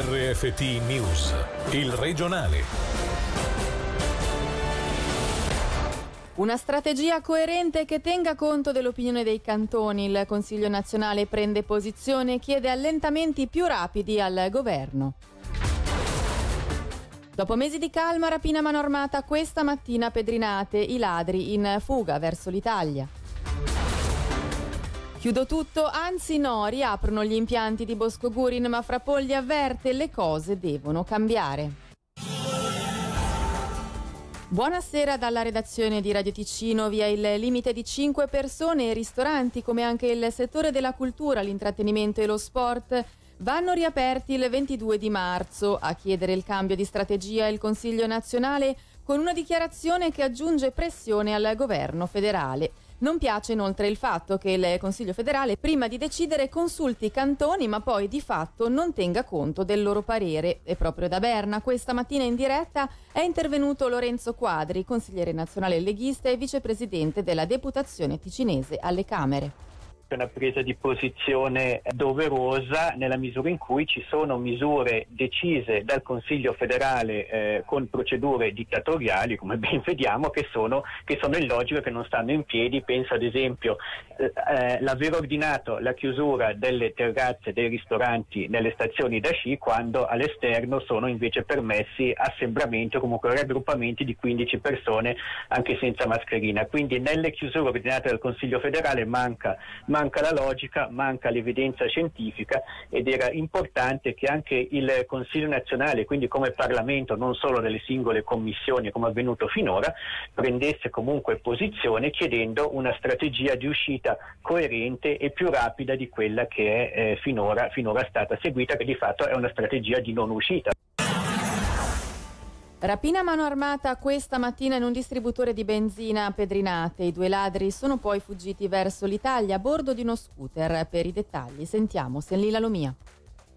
RFT News, il regionale. Una strategia coerente che tenga conto dell'opinione dei cantoni. Il Consiglio nazionale prende posizione e chiede allentamenti più rapidi al governo. Dopo mesi di calma, rapina mano armata questa mattina a Pedrinate, i ladri in fuga verso l'Italia. Chiudo tutto, anzi no, riaprono gli impianti di Bosco Gurin, ma Frapolli avverte le cose devono cambiare. Buonasera dalla redazione di Radio Ticino. Via il limite di 5 persone e ristoranti, come anche il settore della cultura, l'intrattenimento e lo sport, vanno riaperti il 22 di marzo. A chiedere il cambio di strategia il Consiglio nazionale con una dichiarazione che aggiunge pressione al governo federale. Non piace inoltre il fatto che il Consiglio federale prima di decidere consulti i cantoni ma poi di fatto non tenga conto del loro parere. E proprio da Berna questa mattina in diretta è intervenuto Lorenzo Quadri, consigliere nazionale leghista e vicepresidente della deputazione ticinese alle Camere una presa di posizione doverosa nella misura in cui ci sono misure decise dal Consiglio federale eh, con procedure dittatoriali, come ben vediamo, che sono, che sono illogiche, che non stanno in piedi. Penso ad esempio eh, eh l'aver ordinato la chiusura delle terrazze dei ristoranti nelle stazioni da sci quando all'esterno sono invece permessi assembramenti o comunque raggruppamenti di 15 persone anche senza mascherina. Quindi nelle chiusure ordinate dal Consiglio federale manca manca la logica, manca l'evidenza scientifica ed era importante che anche il Consiglio nazionale, quindi come Parlamento, non solo delle singole commissioni come è avvenuto finora, prendesse comunque posizione chiedendo una strategia di uscita coerente e più rapida di quella che è eh, finora, finora stata seguita, che di fatto è una strategia di non uscita. Rapina a mano armata questa mattina in un distributore di benzina a Pedrinate. I due ladri sono poi fuggiti verso l'Italia a bordo di uno scooter. Per i dettagli sentiamo Senlila Lomia.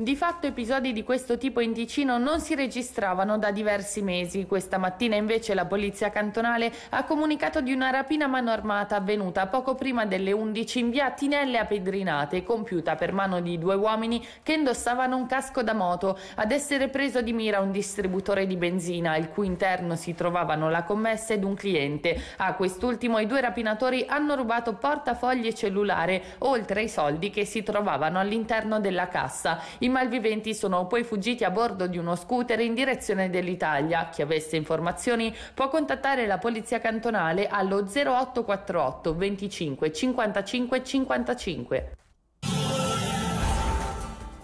Di fatto episodi di questo tipo in Ticino non si registravano da diversi mesi. Questa mattina invece la polizia cantonale ha comunicato di una rapina a mano armata avvenuta poco prima delle 11 in via Tinelle a Pedrinate, compiuta per mano di due uomini che indossavano un casco da moto. Ad essere preso di mira un distributore di benzina, il cui interno si trovavano la commessa ed un cliente. A quest'ultimo i due rapinatori hanno rubato portafogli e cellulare, oltre ai soldi che si trovavano all'interno della cassa. I malviventi sono poi fuggiti a bordo di uno scooter in direzione dell'Italia. Chi avesse informazioni può contattare la polizia cantonale allo 0848 25 55 55.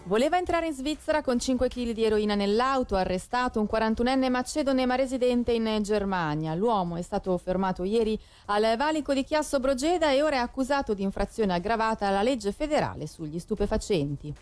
Voleva entrare in Svizzera con 5 kg di eroina nell'auto, arrestato un 41enne macedone ma residente in Germania. L'uomo è stato fermato ieri al valico di Chiasso Brogeda e ora è accusato di infrazione aggravata alla legge federale sugli stupefacenti.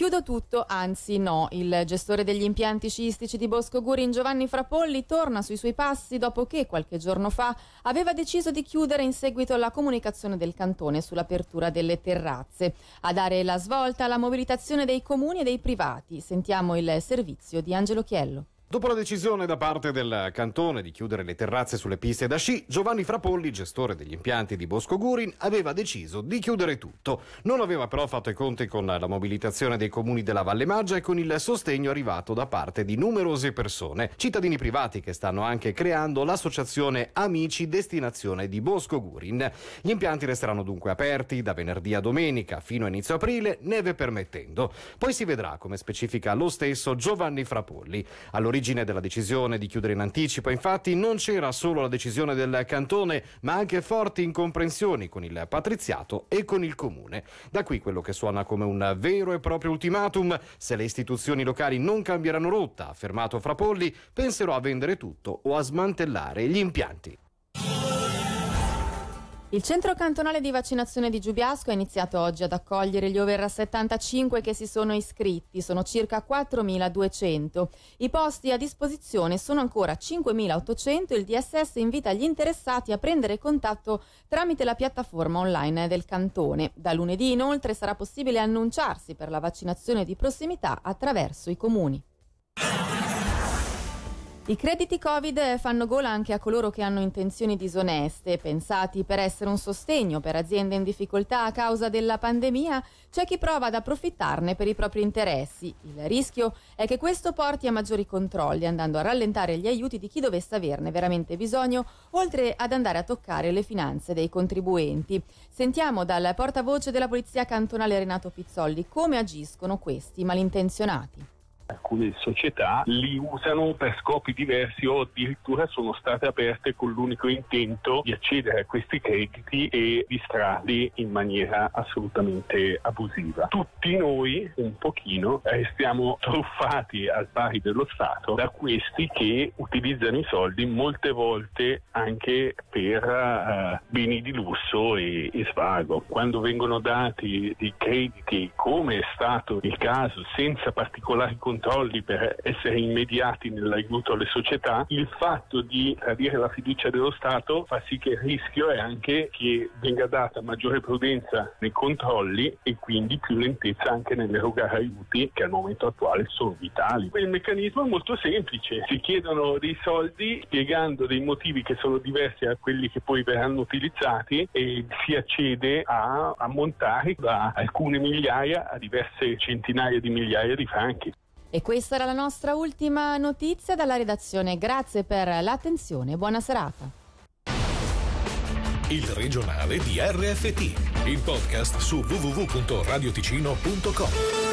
Chiudo tutto, anzi no, il gestore degli impianti sciistici di Bosco Gurin Giovanni Frapolli torna sui suoi passi dopo che qualche giorno fa aveva deciso di chiudere in seguito alla comunicazione del cantone sull'apertura delle terrazze. A dare la svolta alla mobilitazione dei comuni e dei privati. Sentiamo il servizio di Angelo Chiello. Dopo la decisione da parte del cantone di chiudere le terrazze sulle piste da sci, Giovanni Frapolli, gestore degli impianti di Bosco Gurin, aveva deciso di chiudere tutto. Non aveva però fatto i conti con la mobilitazione dei comuni della Valle Maggia e con il sostegno arrivato da parte di numerose persone, cittadini privati che stanno anche creando l'associazione Amici Destinazione di Bosco Gurin. Gli impianti resteranno dunque aperti da venerdì a domenica fino a inizio aprile, neve permettendo. Poi si vedrà, come specifica lo stesso Giovanni Frapolli. All'origine All'origine della decisione di chiudere in anticipo, infatti, non c'era solo la decisione del cantone, ma anche forti incomprensioni con il patriziato e con il comune. Da qui quello che suona come un vero e proprio ultimatum. Se le istituzioni locali non cambieranno rotta, affermato Frapolli, penserò a vendere tutto o a smantellare gli impianti. Il centro cantonale di vaccinazione di Giubiasco ha iniziato oggi ad accogliere gli over 75 che si sono iscritti, sono circa 4.200. I posti a disposizione sono ancora 5.800 e il DSS invita gli interessati a prendere contatto tramite la piattaforma online del cantone. Da lunedì inoltre sarà possibile annunciarsi per la vaccinazione di prossimità attraverso i comuni. I crediti Covid fanno gola anche a coloro che hanno intenzioni disoneste, pensati per essere un sostegno per aziende in difficoltà a causa della pandemia, c'è chi prova ad approfittarne per i propri interessi. Il rischio è che questo porti a maggiori controlli, andando a rallentare gli aiuti di chi dovesse averne veramente bisogno, oltre ad andare a toccare le finanze dei contribuenti. Sentiamo dal portavoce della Polizia Cantonale Renato Pizzolli come agiscono questi malintenzionati alcune società li usano per scopi diversi o addirittura sono state aperte con l'unico intento di accedere a questi crediti e distrarli in maniera assolutamente abusiva. Tutti noi un pochino restiamo truffati al pari dello Stato da questi che utilizzano i soldi molte volte anche per uh, beni di lusso e, e svago. Quando vengono dati dei crediti come è stato il caso senza particolari controlli controlli per essere immediati nell'aiuto alle società, il fatto di tradire la fiducia dello Stato fa sì che il rischio è anche che venga data maggiore prudenza nei controlli e quindi più lentezza anche nell'erogare aiuti che al momento attuale sono vitali. Il meccanismo è molto semplice, si chiedono dei soldi spiegando dei motivi che sono diversi da quelli che poi verranno utilizzati e si accede a ammontare da alcune migliaia a diverse centinaia di migliaia di franchi. E questa era la nostra ultima notizia dalla redazione. Grazie per l'attenzione e buona serata. Il regionale di RFT, il podcast su www.radioticino.com.